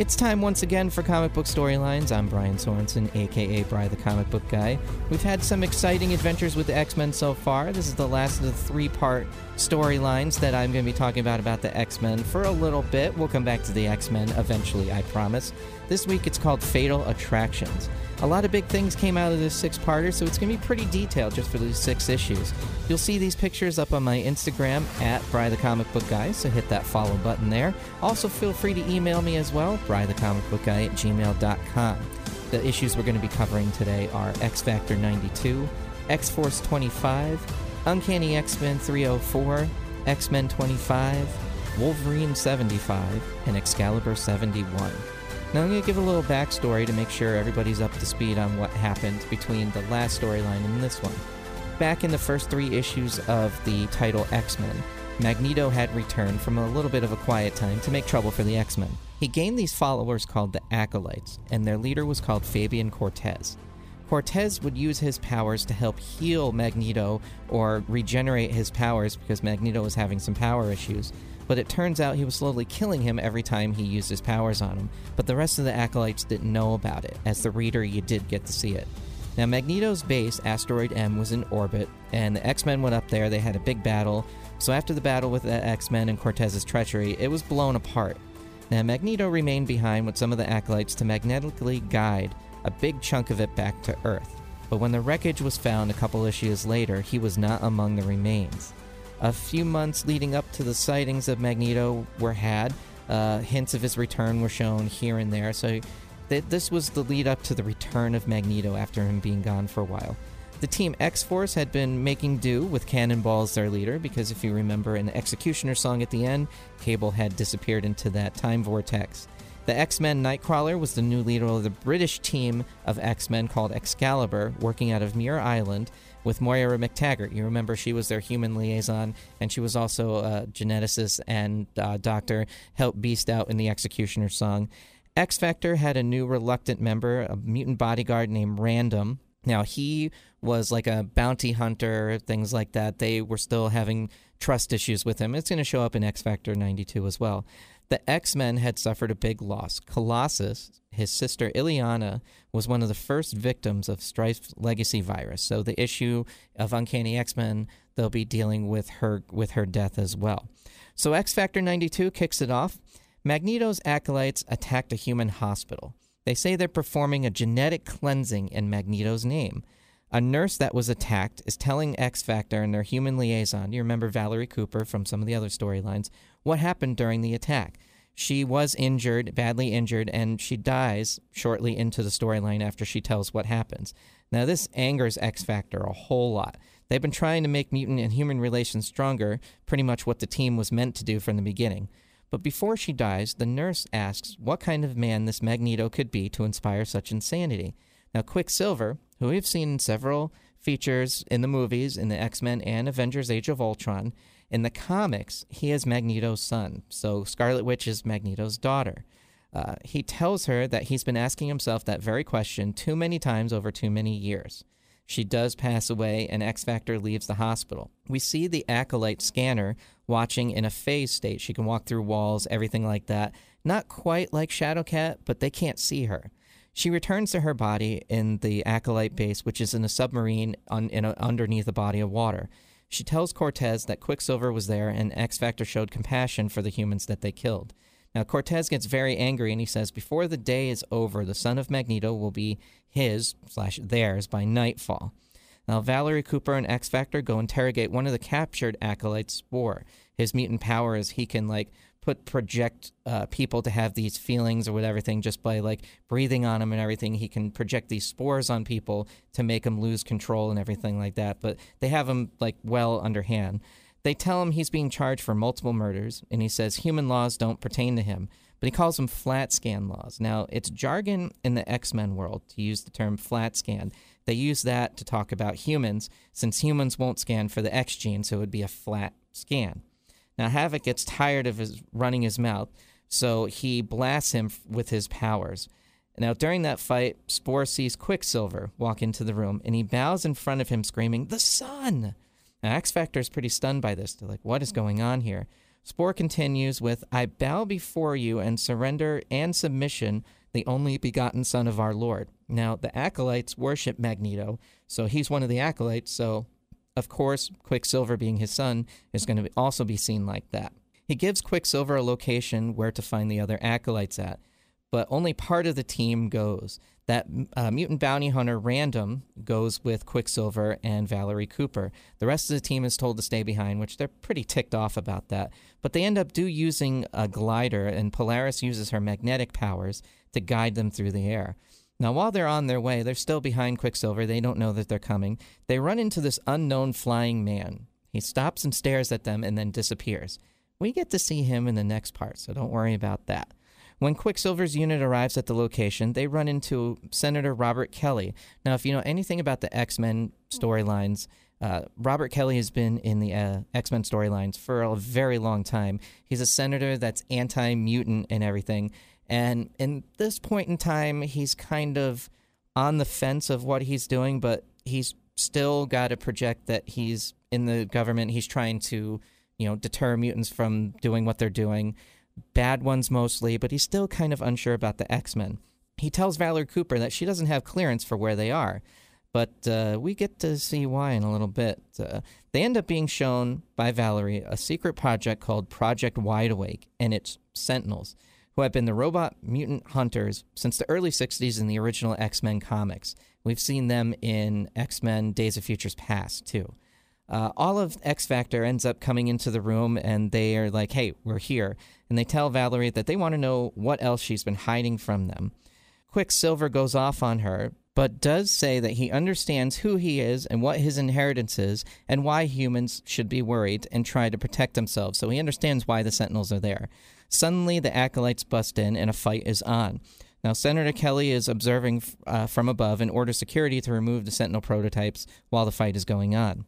It's time once again for Comic Book Storylines. I'm Brian Sorensen, aka Bry the Comic Book Guy. We've had some exciting adventures with the X Men so far. This is the last of the three part storylines that I'm going to be talking about about the X Men for a little bit. We'll come back to the X Men eventually, I promise. This week it's called Fatal Attractions. A lot of big things came out of this six parter, so it's going to be pretty detailed just for these six issues. You'll see these pictures up on my Instagram at Bry the Comic Book Guy, so hit that follow button there. Also, feel free to email me as well, brythecomicbookguy at gmail.com. The issues we're going to be covering today are X Factor 92, X Force 25, Uncanny X Men 304, X Men 25, Wolverine 75, and Excalibur 71. Now, I'm going to give a little backstory to make sure everybody's up to speed on what happened between the last storyline and this one. Back in the first three issues of the title X Men, Magneto had returned from a little bit of a quiet time to make trouble for the X Men. He gained these followers called the Acolytes, and their leader was called Fabian Cortez. Cortez would use his powers to help heal Magneto or regenerate his powers because Magneto was having some power issues, but it turns out he was slowly killing him every time he used his powers on him. But the rest of the acolytes didn't know about it. As the reader, you did get to see it. Now, Magneto's base, Asteroid M, was in orbit, and the X Men went up there. They had a big battle. So, after the battle with the X Men and Cortez's treachery, it was blown apart. Now, Magneto remained behind with some of the acolytes to magnetically guide a big chunk of it back to Earth. But when the wreckage was found a couple issues later, he was not among the remains. A few months leading up to the sightings of Magneto were had. Uh, hints of his return were shown here and there. So th- this was the lead up to the return of Magneto after him being gone for a while. The Team X Force had been making do with Cannonball as their leader because if you remember in the Executioner song at the end, Cable had disappeared into that time vortex. The X Men Nightcrawler was the new leader of the British team of X Men called Excalibur, working out of Muir Island with Moira MacTaggert. You remember she was their human liaison, and she was also a geneticist and uh, doctor, helped Beast out in the Executioner song. X Factor had a new reluctant member, a mutant bodyguard named Random. Now, he was like a bounty hunter, things like that. They were still having trust issues with him. It's going to show up in X Factor 92 as well. The X Men had suffered a big loss. Colossus, his sister Illyana, was one of the first victims of Strife's legacy virus. So the issue of Uncanny X Men, they'll be dealing with her with her death as well. So X Factor 92 kicks it off. Magneto's acolytes attacked a human hospital. They say they're performing a genetic cleansing in Magneto's name. A nurse that was attacked is telling X Factor and their human liaison, you remember Valerie Cooper from some of the other storylines, what happened during the attack. She was injured, badly injured, and she dies shortly into the storyline after she tells what happens. Now, this angers X Factor a whole lot. They've been trying to make mutant and human relations stronger, pretty much what the team was meant to do from the beginning. But before she dies, the nurse asks what kind of man this Magneto could be to inspire such insanity. Now, Quicksilver, who we've seen in several features in the movies, in the X Men and Avengers Age of Ultron, in the comics, he is Magneto's son. So Scarlet Witch is Magneto's daughter. Uh, he tells her that he's been asking himself that very question too many times over too many years. She does pass away, and X Factor leaves the hospital. We see the Acolyte scanner watching in a phase state. She can walk through walls, everything like that. Not quite like Shadowcat, but they can't see her. She returns to her body in the Acolyte base, which is in a submarine in a, underneath a body of water. She tells Cortez that Quicksilver was there and X Factor showed compassion for the humans that they killed. Now, Cortez gets very angry and he says, Before the day is over, the son of Magneto will be his slash theirs by nightfall. Now, Valerie Cooper and X Factor go interrogate one of the captured acolytes, Spore. His mutant power is he can, like, put project uh, people to have these feelings or whatever thing just by like breathing on them and everything. He can project these spores on people to make them lose control and everything like that. But they have him like well underhand. They tell him he's being charged for multiple murders, and he says human laws don't pertain to him. But he calls them flat scan laws. Now, it's jargon in the X Men world to use the term flat scan. They use that to talk about humans, since humans won't scan for the X gene, so it would be a flat scan. Now, Havoc gets tired of his running his mouth, so he blasts him with his powers. Now, during that fight, Spore sees Quicksilver walk into the room, and he bows in front of him, screaming, The son! Now, X Factor is pretty stunned by this. They're like, What is going on here? Spore continues with I bow before you and surrender and submission, the only begotten Son of our Lord. Now, the acolytes worship Magneto, so he's one of the acolytes, so of course, Quicksilver, being his son, is going to also be seen like that. He gives Quicksilver a location where to find the other acolytes at, but only part of the team goes. That uh, mutant bounty hunter Random goes with Quicksilver and Valerie Cooper. The rest of the team is told to stay behind, which they're pretty ticked off about that. But they end up do using a glider, and Polaris uses her magnetic powers to guide them through the air. Now, while they're on their way, they're still behind Quicksilver. They don't know that they're coming. They run into this unknown flying man. He stops and stares at them and then disappears. We get to see him in the next part, so don't worry about that. When Quicksilver's unit arrives at the location, they run into Senator Robert Kelly. Now, if you know anything about the X Men storylines, uh, Robert Kelly has been in the uh, X Men storylines for a very long time. He's a senator that's anti mutant and everything. And in this point in time, he's kind of on the fence of what he's doing, but he's still got to project that he's in the government. He's trying to, you know, deter mutants from doing what they're doing, bad ones mostly, but he's still kind of unsure about the X Men. He tells Valerie Cooper that she doesn't have clearance for where they are, but uh, we get to see why in a little bit. Uh, they end up being shown by Valerie a secret project called Project Wide Awake, and it's Sentinels who have been the robot mutant hunters since the early 60s in the original X Men comics. We've seen them in X Men Days of Futures Past, too. Uh, all of X Factor ends up coming into the room and they are like, hey, we're here. And they tell Valerie that they want to know what else she's been hiding from them. Quicksilver goes off on her, but does say that he understands who he is and what his inheritance is and why humans should be worried and try to protect themselves. So he understands why the Sentinels are there. Suddenly, the acolytes bust in and a fight is on. Now, Senator Kelly is observing uh, from above and orders security to remove the Sentinel prototypes while the fight is going on.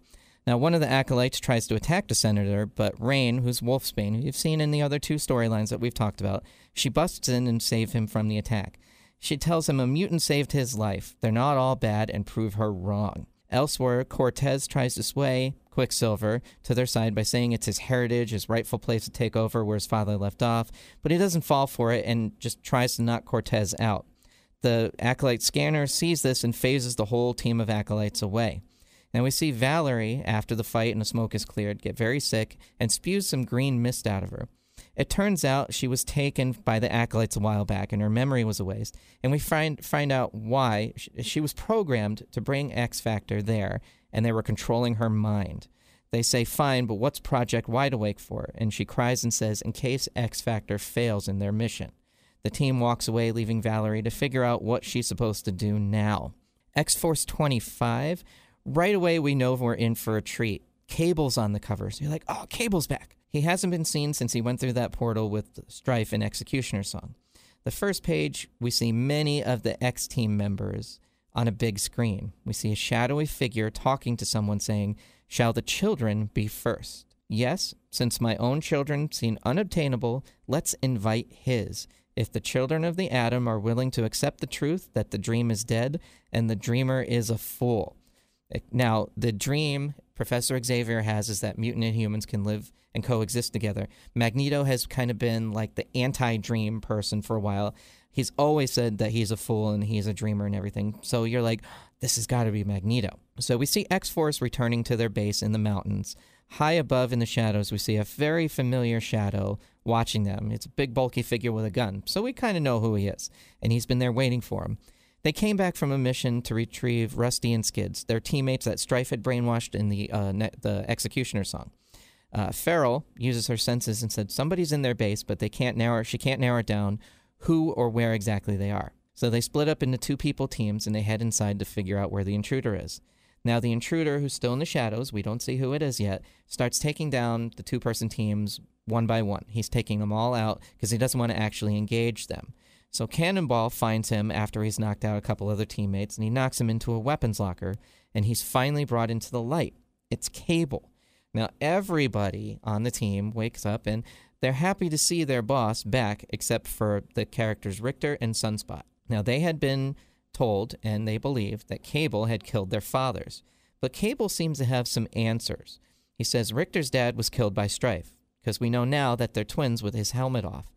Now, one of the acolytes tries to attack the senator, but Rahne, who's Wolfsbane, who you've seen in the other two storylines that we've talked about, she busts in and saves him from the attack. She tells him a mutant saved his life. They're not all bad and prove her wrong. Elsewhere, Cortez tries to sway Quicksilver to their side by saying it's his heritage, his rightful place to take over where his father left off, but he doesn't fall for it and just tries to knock Cortez out. The Acolyte scanner sees this and phases the whole team of Acolytes away. Now we see Valerie, after the fight and the smoke is cleared, get very sick and spews some green mist out of her. It turns out she was taken by the acolytes a while back and her memory was erased. And we find, find out why. She was programmed to bring X Factor there and they were controlling her mind. They say, fine, but what's Project Wide Awake for? And she cries and says, in case X Factor fails in their mission. The team walks away, leaving Valerie to figure out what she's supposed to do now. X Force 25, right away we know we're in for a treat. Cable's on the cover. So you're like, oh, Cable's back. He hasn't been seen since he went through that portal with Strife and Executioner Song. The first page, we see many of the X Team members on a big screen. We see a shadowy figure talking to someone saying, Shall the children be first? Yes, since my own children seem unobtainable, let's invite his. If the children of the atom are willing to accept the truth that the dream is dead and the dreamer is a fool. Now, the dream Professor Xavier has is that mutant and humans can live and coexist together. Magneto has kind of been like the anti dream person for a while. He's always said that he's a fool and he's a dreamer and everything. So you're like, this has got to be Magneto. So we see X Force returning to their base in the mountains. High above in the shadows, we see a very familiar shadow watching them. It's a big, bulky figure with a gun. So we kind of know who he is. And he's been there waiting for him. They came back from a mission to retrieve Rusty and Skids, their teammates that Strife had brainwashed in the uh, ne- the Executioner song. Uh, Feral uses her senses and said somebody's in their base, but they can't narrow. She can't narrow it down who or where exactly they are. So they split up into two people teams and they head inside to figure out where the intruder is. Now the intruder, who's still in the shadows, we don't see who it is yet, starts taking down the two-person teams one by one. He's taking them all out because he doesn't want to actually engage them. So Cannonball finds him after he's knocked out a couple other teammates and he knocks him into a weapons locker and he's finally brought into the light. It's Cable. Now, everybody on the team wakes up and they're happy to see their boss back, except for the characters Rictor and Sunspot. Now, they had been told and they believed that Cable had killed their fathers. But Cable seems to have some answers. He says Rictor's dad was killed by Strife. because we know now that they're twins with his helmet off.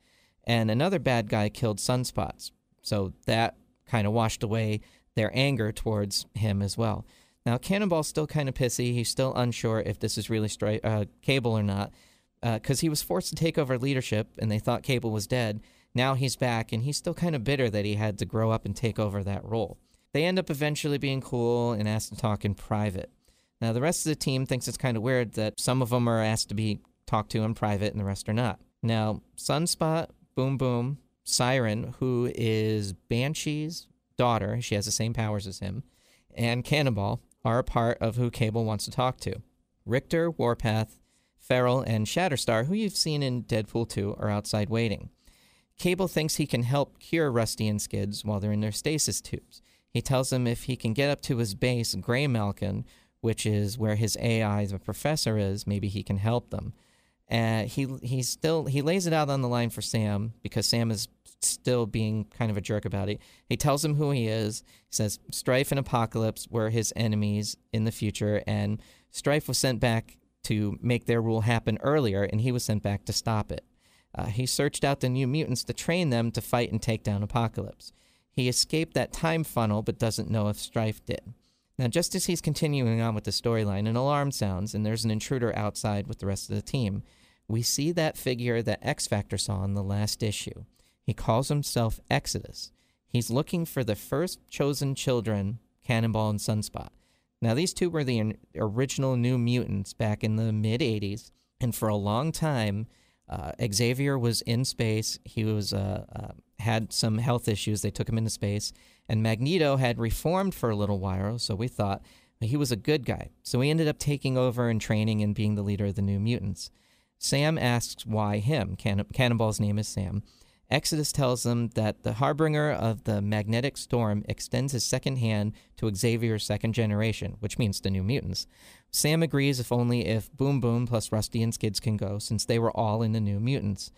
And another bad guy killed Sunspots, so that kind of washed away their anger towards him as well. Now, Cannonball's still kind of pissy. He's still unsure if this is really stri- uh, Cable or not, because uh, he was forced to take over leadership and they thought Cable was dead. Now he's back and he's still kind of bitter that he had to grow up and take over that role. They end up eventually being cool and asked to talk in private. Now, the rest of the team thinks it's kind of weird that some of them are asked to be talked to in private and the rest are not. Now, Sunspot, Boom Boom, Siren, who is Banshee's daughter, she has the same powers as him, and Cannonball are a part of who Cable wants to talk to. Rictor, Warpath, Feral, and Shatterstar, who you've seen in Deadpool 2, are outside waiting. Cable thinks he can help cure Rusty and Skids while they're in their stasis tubes. He tells them if he can get up to his base, Graymalkin, which is where his AI, the professor, is, maybe he can help them. Uh, he he still he lays it out on the line for Sam because Sam is still being kind of a jerk about it. He tells him who he is. He says Strife and Apocalypse were his enemies in the future, and Strife was sent back to make their rule happen earlier, and he was sent back to stop it. Uh, he searched out the new mutants to train them to fight and take down Apocalypse. He escaped that time funnel, but doesn't know if Strife did. Now, just as he's continuing on with the storyline, an alarm sounds, and there's an intruder outside with the rest of the team. We see that figure that X Factor saw in the last issue. He calls himself Exodus. He's looking for the first chosen children, Cannonball and Sunspot. Now, these two were the original New Mutants back in the mid 80s, and for a long time, uh, Xavier was in space. He was uh, uh, had some health issues. They took him into space, and Magneto had reformed for a little while. So we thought he was a good guy. So he ended up taking over and training and being the leader of the New Mutants. Sam asks why him. Cannon- Cannonball's name is Sam. Exodus tells them that the harbinger of the magnetic storm extends his second hand to Xavier's second generation, which means the New Mutants. Sam agrees if only if Boom Boom plus Rusty and Skids can go, since they were all in the New Mutants.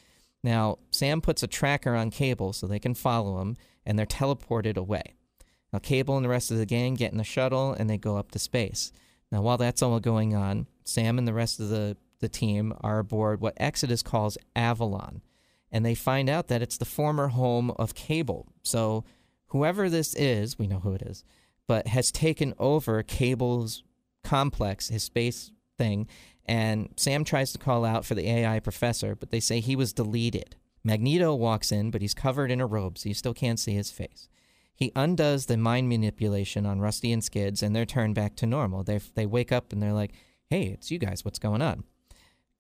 Now, Sam puts a tracker on Cable so they can follow him, and they're teleported away. Now, Cable and the rest of the gang get in the shuttle and they go up to space. Now, while that's all going on, Sam and the rest of the, the team are aboard what Exodus calls Avalon and they find out that it's the former home of Cable. So whoever this is, we know who it is, but has taken over Cable's complex, his space thing, and Sam tries to call out for the AI professor, but they say he was deleted. Magneto walks in, but he's covered in a robe, so you still can't see his face. He undoes the mind manipulation on Rusty and Skids, and they're turned back to normal. They they wake up and they're like, "Hey, it's you guys. What's going on?"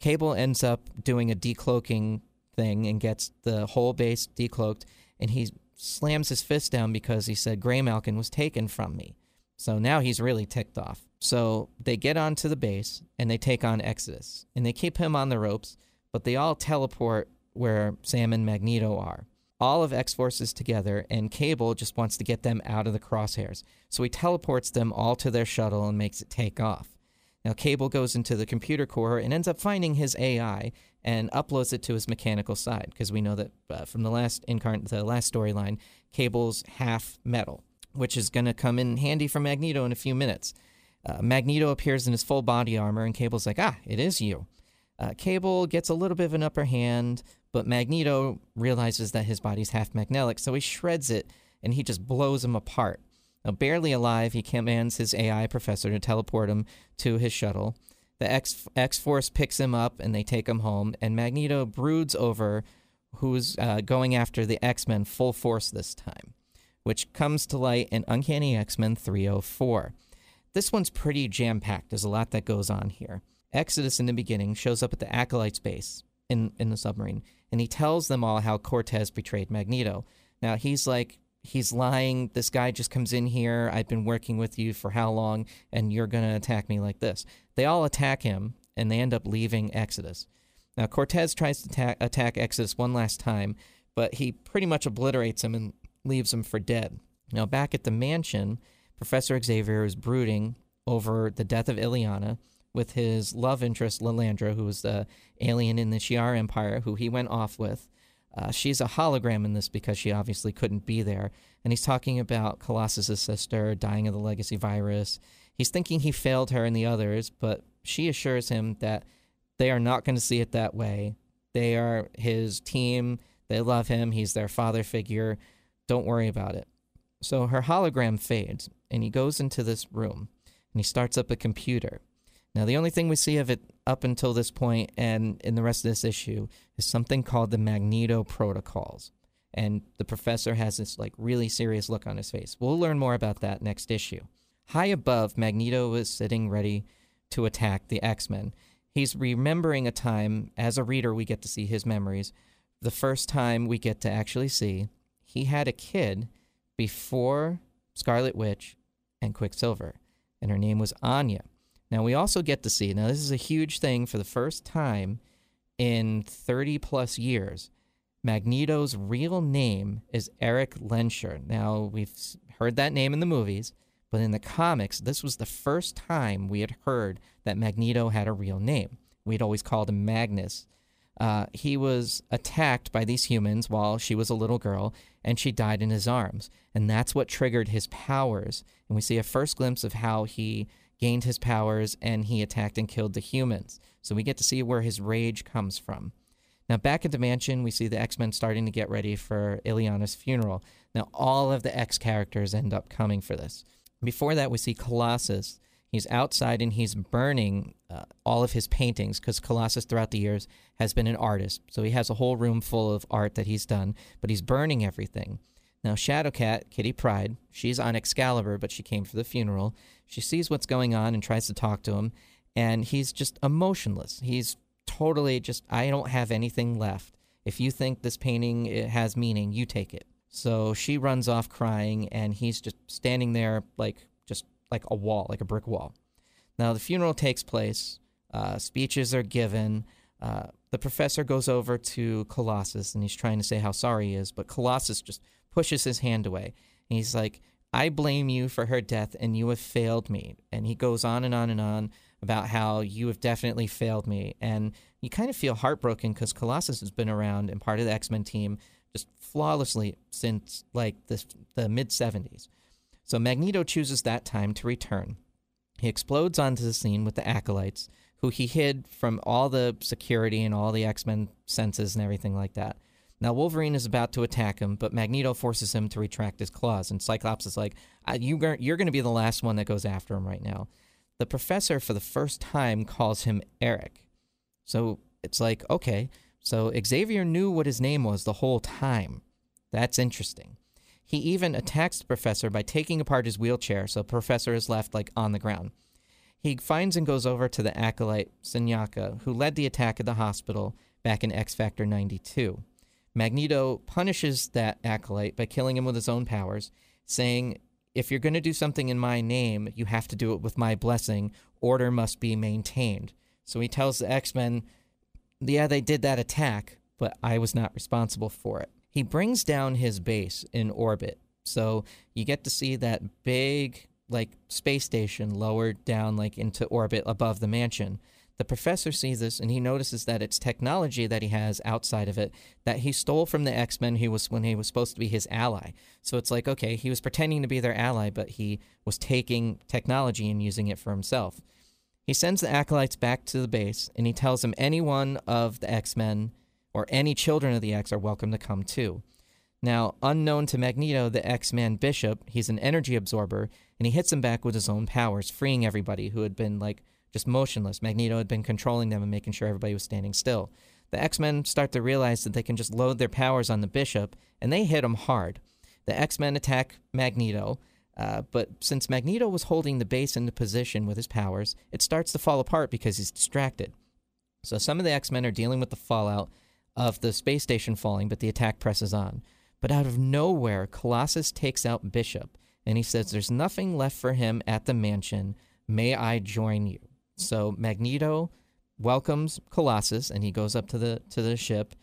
Cable ends up doing a decloaking thing and gets the whole base decloaked, and he slams his fist down because he said Graymalkin was taken from me. So now he's really ticked off. So they get onto the base and they take on Exodus, and they keep him on the ropes, but they all teleport where Sam and Magneto are. All of X Force together, and Cable just wants to get them out of the crosshairs. So he teleports them all to their shuttle and makes it take off. Now, Cable goes into the computer core and ends up finding his AI and uploads it to his mechanical side because we know that uh, from the last incarnate, the last storyline, Cable's half metal, which is going to come in handy for Magneto in a few minutes. Uh, Magneto appears in his full body armor, and Cable's like, "Ah, it is you." Uh, Cable gets a little bit of an upper hand, but Magneto realizes that his body's half magnetic, so he shreds it and he just blows him apart. Now, barely alive, he commands his AI professor to teleport him to his shuttle. The X X Force picks him up and they take him home, and Magneto broods over who's uh, going after the X Men full force this time, which comes to light in Uncanny X Men 304. This one's pretty jam packed. There's a lot that goes on here. Exodus in the beginning shows up at the Acolyte's base in, in the submarine, and he tells them all how Cortez betrayed Magneto. Now, he's like, he's lying. This guy just comes in here. I've been working with you for how long, and you're going to attack me like this. They all attack him, and they end up leaving Exodus. Now, Cortez tries to ta- attack Exodus one last time, but he pretty much obliterates him and leaves him for dead. Now, back at the mansion, Professor Xavier is brooding over the death of Illyana with his love interest, Lilandra, who was the alien in the Shi'ar Empire, who he went off with. Uh, she's a hologram in this because she obviously couldn't be there. And he's talking about Colossus's sister dying of the legacy virus. He's thinking he failed her and the others, but she assures him that They are not going to see it that way. They are his team. They love him. He's their father figure. Don't worry about it. So her hologram fades, and he goes into this room and he starts up a computer. Now, the only thing we see of it up until this point and in the rest of this issue is something called the Magneto Protocols. And the professor has this like really serious look on his face. We'll learn more about that next issue. High above, Magneto is sitting ready to attack the X Men. He's remembering a time, as a reader, we get to see his memories. The first time we get to actually see he had a kid before Scarlet Witch and Quicksilver, and her name was Anya. Now, we also get to see, now, this is a huge thing for the first time in 30 plus years. Magneto's real name is Erik Lehnsherr. Now, we've heard that name in the movies, but in the comics, this was the first time we had heard that Magneto had a real name. We'd always called him Magnus. Uh, he was attacked by these humans while she was a little girl, and she died in his arms. And that's what triggered his powers. And we see a first glimpse of how he gained his powers and he attacked and killed the humans. So we get to see where his rage comes from. Now, back at the mansion, we see the X Men starting to get ready for Illyana's funeral. Now, all of the X characters end up coming for this. Before that, we see Colossus. He's outside and he's burning uh, all of his paintings because Colossus, throughout the years, has been an artist. So he has a whole room full of art that he's done, but he's burning everything. Now, Shadowcat, Kitty Pryde, she's on Excalibur, but she came for the funeral. She sees what's going on and tries to talk to him, and he's just emotionless. He's totally just, I don't have anything left. If you think this painting has meaning, you take it. So she runs off crying, and he's just standing there like just like a wall, like a brick wall. Now the funeral takes place. Uh, speeches are given. Uh, the professor goes over to Colossus, and he's trying to say how sorry he is, but Colossus just pushes his hand away. And he's like, I blame you for her death, and you have failed me. And he goes on and on and on about how you have definitely failed me. And you kind of feel heartbroken because Colossus has been around and part of the X Men team just flawlessly since like the, the mid 70s. So Magneto chooses that time to return. He explodes onto the scene with the acolytes, who he hid from all the security and all the X Men senses and everything like that. Now Wolverine is about to attack him, but Magneto forces him to retract his claws, and Cyclops is like, "You you're going to be the last one that goes after him right now." The professor, for the first time, calls him Eric. So it's like, okay, so Xavier knew what his name was the whole time. That's interesting. He even attacks the professor by taking apart his wheelchair, so the professor is left like on the ground. He finds and goes over to the acolyte Senyaka, who led the attack at the hospital back in X Factor 92. Magneto punishes that acolyte by killing him with his own powers, saying, If you're going to do something in my name, you have to do it with my blessing. Order must be maintained. So he tells the X Men, yeah, they did that attack, but I was not responsible for it. He brings down his base in orbit. So you get to see that big, like, space station lowered down, like, into orbit above the mansion. The professor sees this and he notices that it's technology that he has outside of it that he stole from the X Men he was when he was supposed to be his ally. So it's like, okay, he was pretending to be their ally, but he was taking technology and using it for himself. He sends the acolytes back to the base, and he tells them any one of the X Men or any children of the X are welcome to come too. Now, unknown to Magneto, the X Man Bishop, he's an energy absorber, and he hits him back with his own powers, freeing everybody who had been like just motionless. Magneto had been controlling them and making sure everybody was standing still. The X Men start to realize that they can just load their powers on the Bishop, and they hit him hard. The X Men attack Magneto, uh, but since Magneto was holding the base into position with his powers, it starts to fall apart because he's distracted. So some of the X Men are dealing with the fallout of the space station falling, but the attack presses on. But out of nowhere, Colossus takes out Bishop, and he says there's nothing left for him at the mansion. May I join you? So Magneto welcomes Colossus, and he goes up to the to the ship,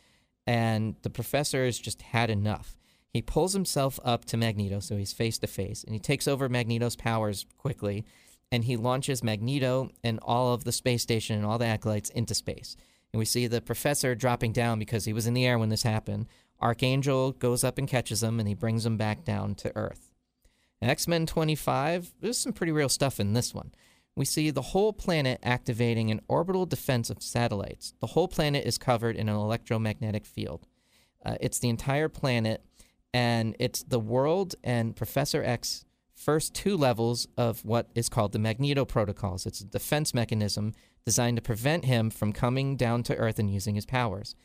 and the professor has just had enough. He pulls himself up to Magneto, so he's face to face, and he takes over Magneto's powers quickly, and he launches Magneto and all of the space station and all the acolytes into space. And we see the professor dropping down because he was in the air when this happened. Archangel goes up and catches him, and he brings him back down to Earth. X Men 25, there's some pretty real stuff in this one. we see the whole planet activating an orbital defense of satellites. The whole planet is covered in an electromagnetic field. Uh, it's the entire planet, and it's the world and Professor X first two levels of what is called the Magneto Protocols. It's a defense mechanism designed to prevent him from coming down to Earth and using his powers.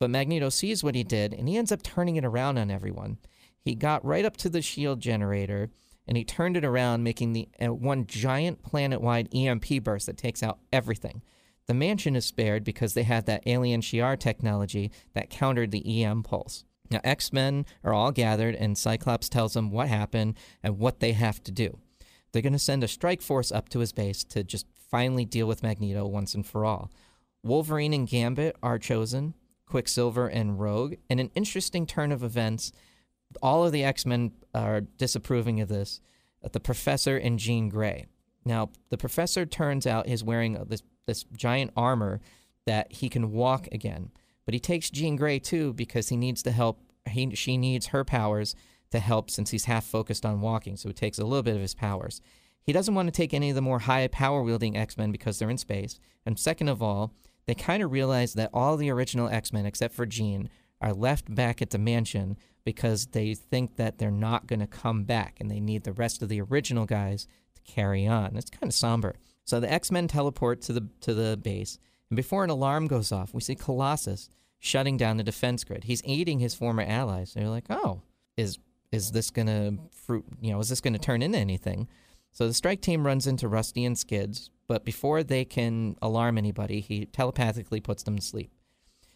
But Magneto sees what he did, and he ends up turning it around on everyone. He got right up to the shield generator and he turned it around, making the uh, one giant planet-wide EMP burst that takes out everything. The mansion is spared because they had that alien Shi'ar technology that countered the EM pulse. Now, X Men are all gathered, and Cyclops tells them what happened and what they have to do. They're going to send a strike force up to his base to just finally deal with Magneto once and for all. Wolverine and Gambit are chosen, Quicksilver and Rogue, and an interesting turn of events all of the X Men are disapproving of this. The professor and Jean Grey. Now, the professor turns out is wearing this this giant armor that he can walk again, but he takes Jean Grey too because he needs to help. He she needs her powers to help since he's half focused on walking, so it takes a little bit of his powers. He doesn't want to take any of the more high power wielding X Men because they're in space. And second of all, they kind of realize that all the original X Men, except for Jean, are left back at the mansion because they think that they're not going to come back and they need the rest of the original guys to carry on. It's kind of somber. So the X-Men teleport to the to the base, and before an alarm goes off, we see Colossus shutting down the defense grid. He's aiding his former allies. They're like, "Oh, is is this going to fruit, you know, is this going to turn into anything?" So the strike team runs into Rusty and Skids, but before they can alarm anybody, he telepathically puts them to sleep.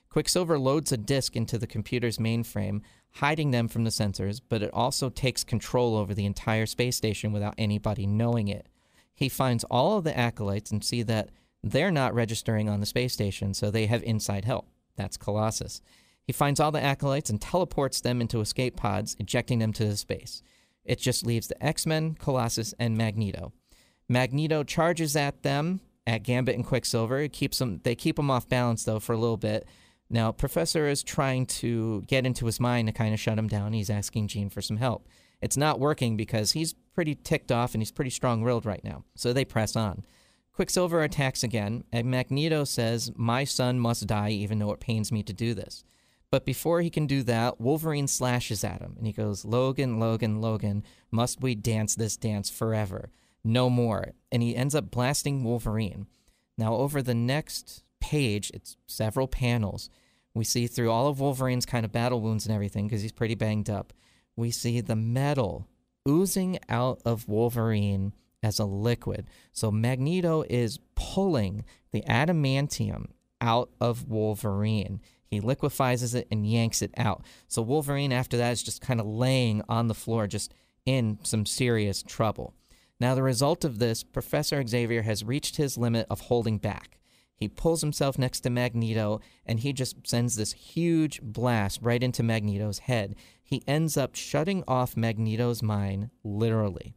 Quicksilver loads a disk into the computer's mainframe, hiding them from the sensors, but it also takes control over the entire space station without anybody knowing it. He finds all of the acolytes and see that they're not registering on the space station, so they have inside help. That's Colossus. He finds all the acolytes and teleports them into escape pods, ejecting them to space. It just leaves the X-Men, Colossus, and Magneto. Magneto charges at them at Gambit and Quicksilver. It keeps them they keep them off balance though for a little bit now, Professor is trying to get into his mind to kind of shut him down. He's asking Jean for some help. It's not working because he's pretty ticked off and he's pretty strong willed right now. So they press on. Quicksilver attacks again, and Magneto says, My son must die, even though it pains me to do this. But before he can do that, Wolverine slashes at him, and he goes, Logan, Logan, Logan, must we dance this dance forever? No more. And he ends up blasting Wolverine. Now, over the next page, it's several panels, we see through all of Wolverine's kind of battle wounds and everything, because he's pretty banged up, we see the metal oozing out of Wolverine as a liquid. So Magneto is pulling the adamantium out of Wolverine. He liquefies it and yanks it out. So Wolverine, after that, is just kind of laying on the floor, just in some serious trouble. Now, the result of this, Professor Xavier has reached his limit of holding back. He pulls himself next to Magneto and he just sends this huge blast right into Magneto's head. He ends up shutting off Magneto's mind, literally.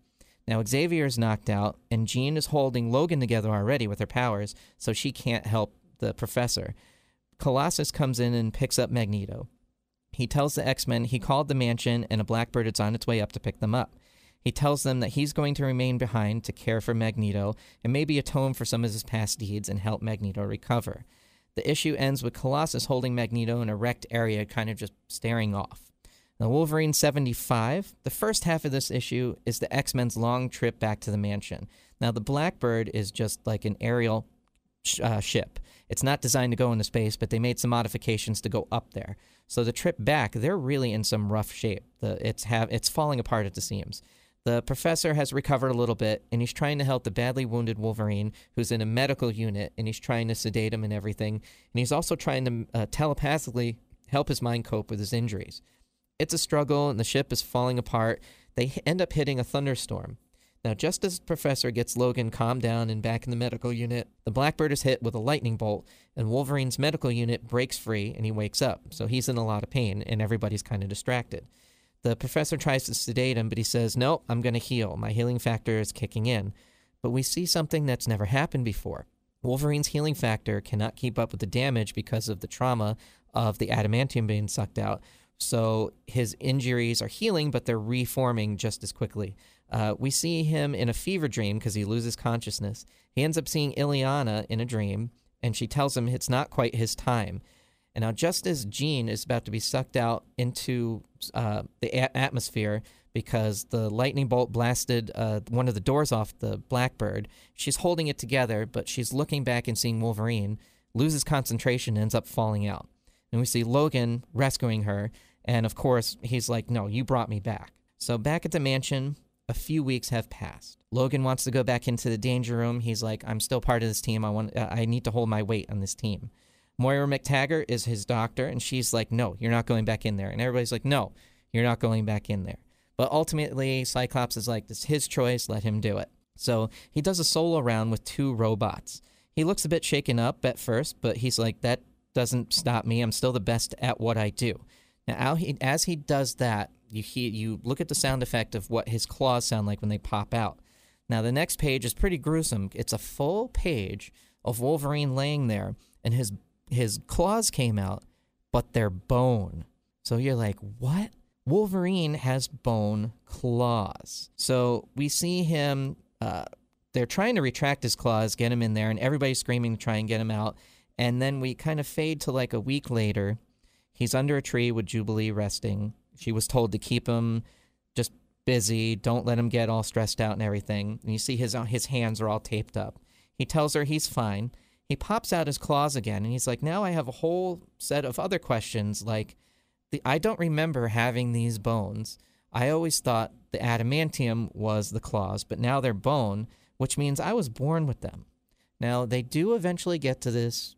Now, Xavier is knocked out, and Jean is holding Logan together already with her powers, so she can't help the professor. Colossus comes in and picks up Magneto. He tells the X Men he called the mansion and a Blackbird is on its way up to pick them up. He tells them that he's going to remain behind to care for Magneto and maybe atone for some of his past deeds and help Magneto recover. The issue ends with Colossus holding Magneto in a wrecked area, kind of just staring off. Now, Wolverine 75, the first half of this issue is the X Men's long trip back to the mansion. Now, the Blackbird is just like an aerial uh, ship. It's not designed to go into space, but they made some modifications to go up there. So the trip back, they're really in some rough shape. The, it's have it's falling apart at the seams. The professor has recovered a little bit, and he's trying to help the badly wounded Wolverine, who's in a medical unit, and he's trying to sedate him and everything. And he's also trying to uh, telepathically help his mind cope with his injuries. It's a struggle, and the ship is falling apart. They end up hitting a thunderstorm. Now, just as the professor gets Logan calmed down and back in the medical unit, the Blackbird is hit with a lightning bolt, and Wolverine's medical unit breaks free and he wakes up. So he's in a lot of pain, and everybody's kind of distracted. The professor tries to sedate him, but he says, No, I'm going to heal. My healing factor is kicking in. But we see something that's never happened before. Wolverine's healing factor cannot keep up with the damage because of the trauma of the adamantium being sucked out. So his injuries are healing, but they're reforming just as quickly. Uh, we see him in a fever dream because he loses consciousness. He ends up seeing Illyana in a dream, and she tells him it's not quite his time. And now, just as Jean is about to be sucked out into uh, the a- atmosphere because the lightning bolt blasted uh, one of the doors off the Blackbird, she's holding it together, but she's looking back and seeing Wolverine, loses concentration, ends up falling out. And we see Logan rescuing her, and of course, he's like, No, you brought me back. So, back at the mansion, a few weeks have passed. Logan wants to go back into the danger room. He's like, I'm still part of this team. I want I need to hold my weight on this team. Moira MacTaggert is his doctor, and she's like, No, you're not going back in there. And everybody's like, No, you're not going back in there. But ultimately, Cyclops is like, It's his choice, let him do it. So he does a solo round with two robots. He looks a bit shaken up at first, but he's like, That doesn't stop me. I'm still the best at what I do. Now, as he does that, you you look at the sound effect of what his claws sound like when they pop out. Now, the next page is pretty gruesome. It's a full page of Wolverine laying there, and his his claws came out, but they're bone. So you're like, what? Wolverine has bone claws. So we see him. Uh, they're trying to retract his claws, get him in there, and everybody's screaming to try and get him out. And then we kind of fade to like a week later. He's under a tree with Jubilee resting. She was told to keep him just busy, don't let him get all stressed out and everything. And you see his his hands are all taped up. He tells her he's fine. He pops out his claws again and he's like, "Now I have a whole set of other questions like the I don't remember having these bones. I always thought the adamantium was the claws, but now they're bone, which means I was born with them." Now, they do eventually get to this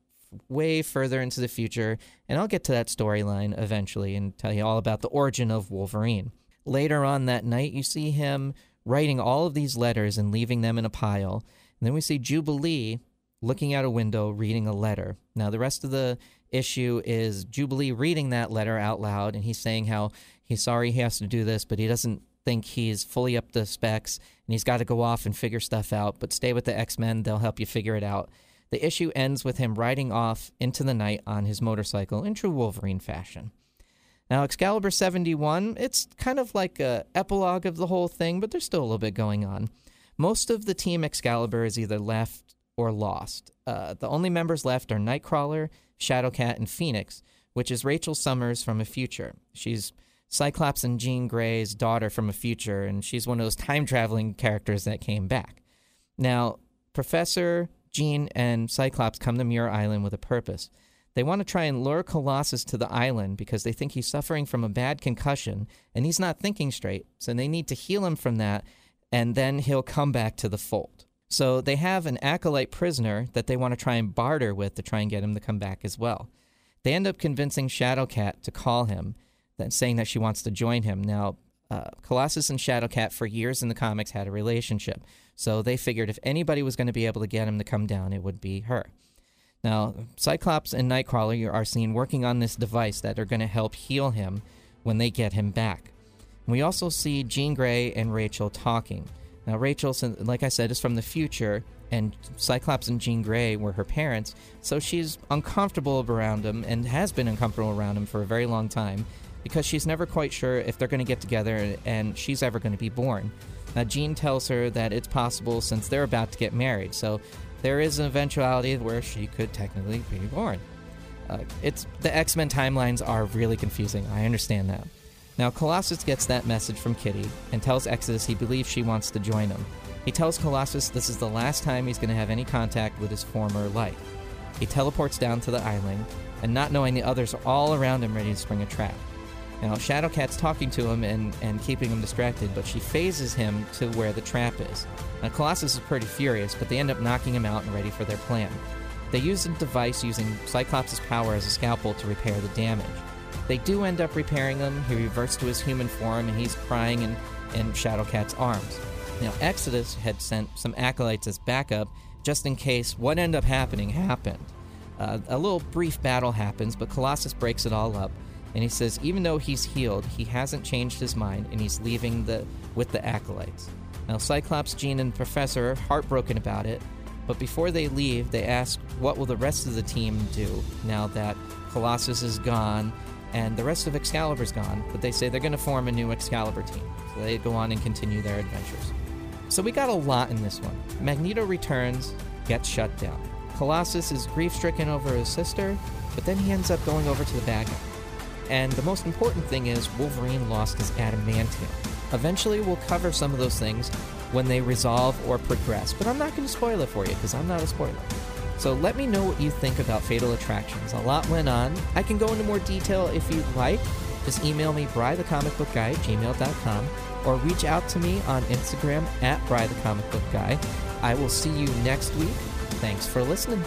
way further into the future, and I'll get to that storyline eventually and tell you all about the origin of Wolverine. Later on that night, you see him writing all of these letters and leaving them in a pile. And then we see Jubilee looking out a window reading a letter. Now, the rest of the issue is Jubilee reading that letter out loud, and he's saying how he's sorry he has to do this, but he doesn't think he's fully up to specs and he's got to go off and figure stuff out. But stay with the X Men, they'll help you figure it out. The issue ends with him riding off into the night on his motorcycle in true Wolverine fashion. Now, Excalibur 71, it's kind of like a epilogue of the whole thing, but there's still a little bit going on. Most of the team Excalibur is either left or lost. Uh, the only members left are Nightcrawler, Shadowcat, and Phoenix, which is Rachel Summers from a future. She's Cyclops and Jean Grey's daughter from a future, and she's one of those time traveling characters that came back. Now, Professor Jean and Cyclops come to Muir Island with a purpose. They want to try and lure Colossus to the island because they think he's suffering from a bad concussion and he's not thinking straight. So they need to heal him from that, and then he'll come back to the fold. So they have an acolyte prisoner that they want to try and barter with to try and get him to come back as well. They end up convincing Shadowcat to call him, then saying that she wants to join him. Now, uh, Colossus and Shadowcat for years in the comics had a relationship, so they figured if anybody was going to be able to get him to come down, it would be her. Now, Cyclops and Nightcrawler are seen working on this device that are going to help heal him when they get him back. We also see Jean Grey and Rachel talking. Now, Rachel, like I said, is from the future, and Cyclops and Jean Grey were her parents, so she's uncomfortable around him and has been uncomfortable around him for a very long time because she's never quite sure if they're going to get together and she's ever going to be born. Now, Jean tells her that it's possible since they're about to get married, so there is an eventuality where she could technically be born. Uh, it's the X Men timelines are really confusing. I understand that. Now, Colossus gets that message from Kitty and tells Exodus he believes she wants to join him. He tells Colossus this is the last time he's going to have any contact with his former life. He teleports down to the island, and not knowing the others are all around him ready to spring a trap. Now, Shadowcat's talking to him and, and keeping him distracted, but she phases him to where the trap is. Now, Colossus is pretty furious, but they end up knocking him out and ready for their plan. They use a device using Cyclops' power as a scalpel to repair the damage. They do end up repairing him. He reverts to his human form, and he's crying in, in Shadowcat's arms. Now, Exodus had sent some acolytes as backup just in case what ended up happening happened. Uh, a little brief battle happens, but Colossus breaks it all up and he says even though he's healed, he hasn't changed his mind and he's leaving the with the acolytes. Now Cyclops, Jean, and Professor are heartbroken about it, but before they leave, they ask what will the rest of the team do now that Colossus is gone and the rest of Excalibur's gone, but they say they're going to form a new Excalibur team. So they go on and continue their adventures. So we got a lot in this one. Magneto returns, gets shut down. Colossus is grief stricken over his sister, but then he ends up going over to the bad guy. And the most important thing is Wolverine lost his adamantium. Eventually, we'll cover some of those things when they resolve or progress, but I'm not going to spoil it for you because I'm not a spoiler. So let me know what you think about Fatal Attractions. A lot went on. I can go into more detail if you'd like. Just email me, brythecomicbookguy at gmail.com, or reach out to me on Instagram at brythecomicbookguy. I will see you next week. Thanks for listening.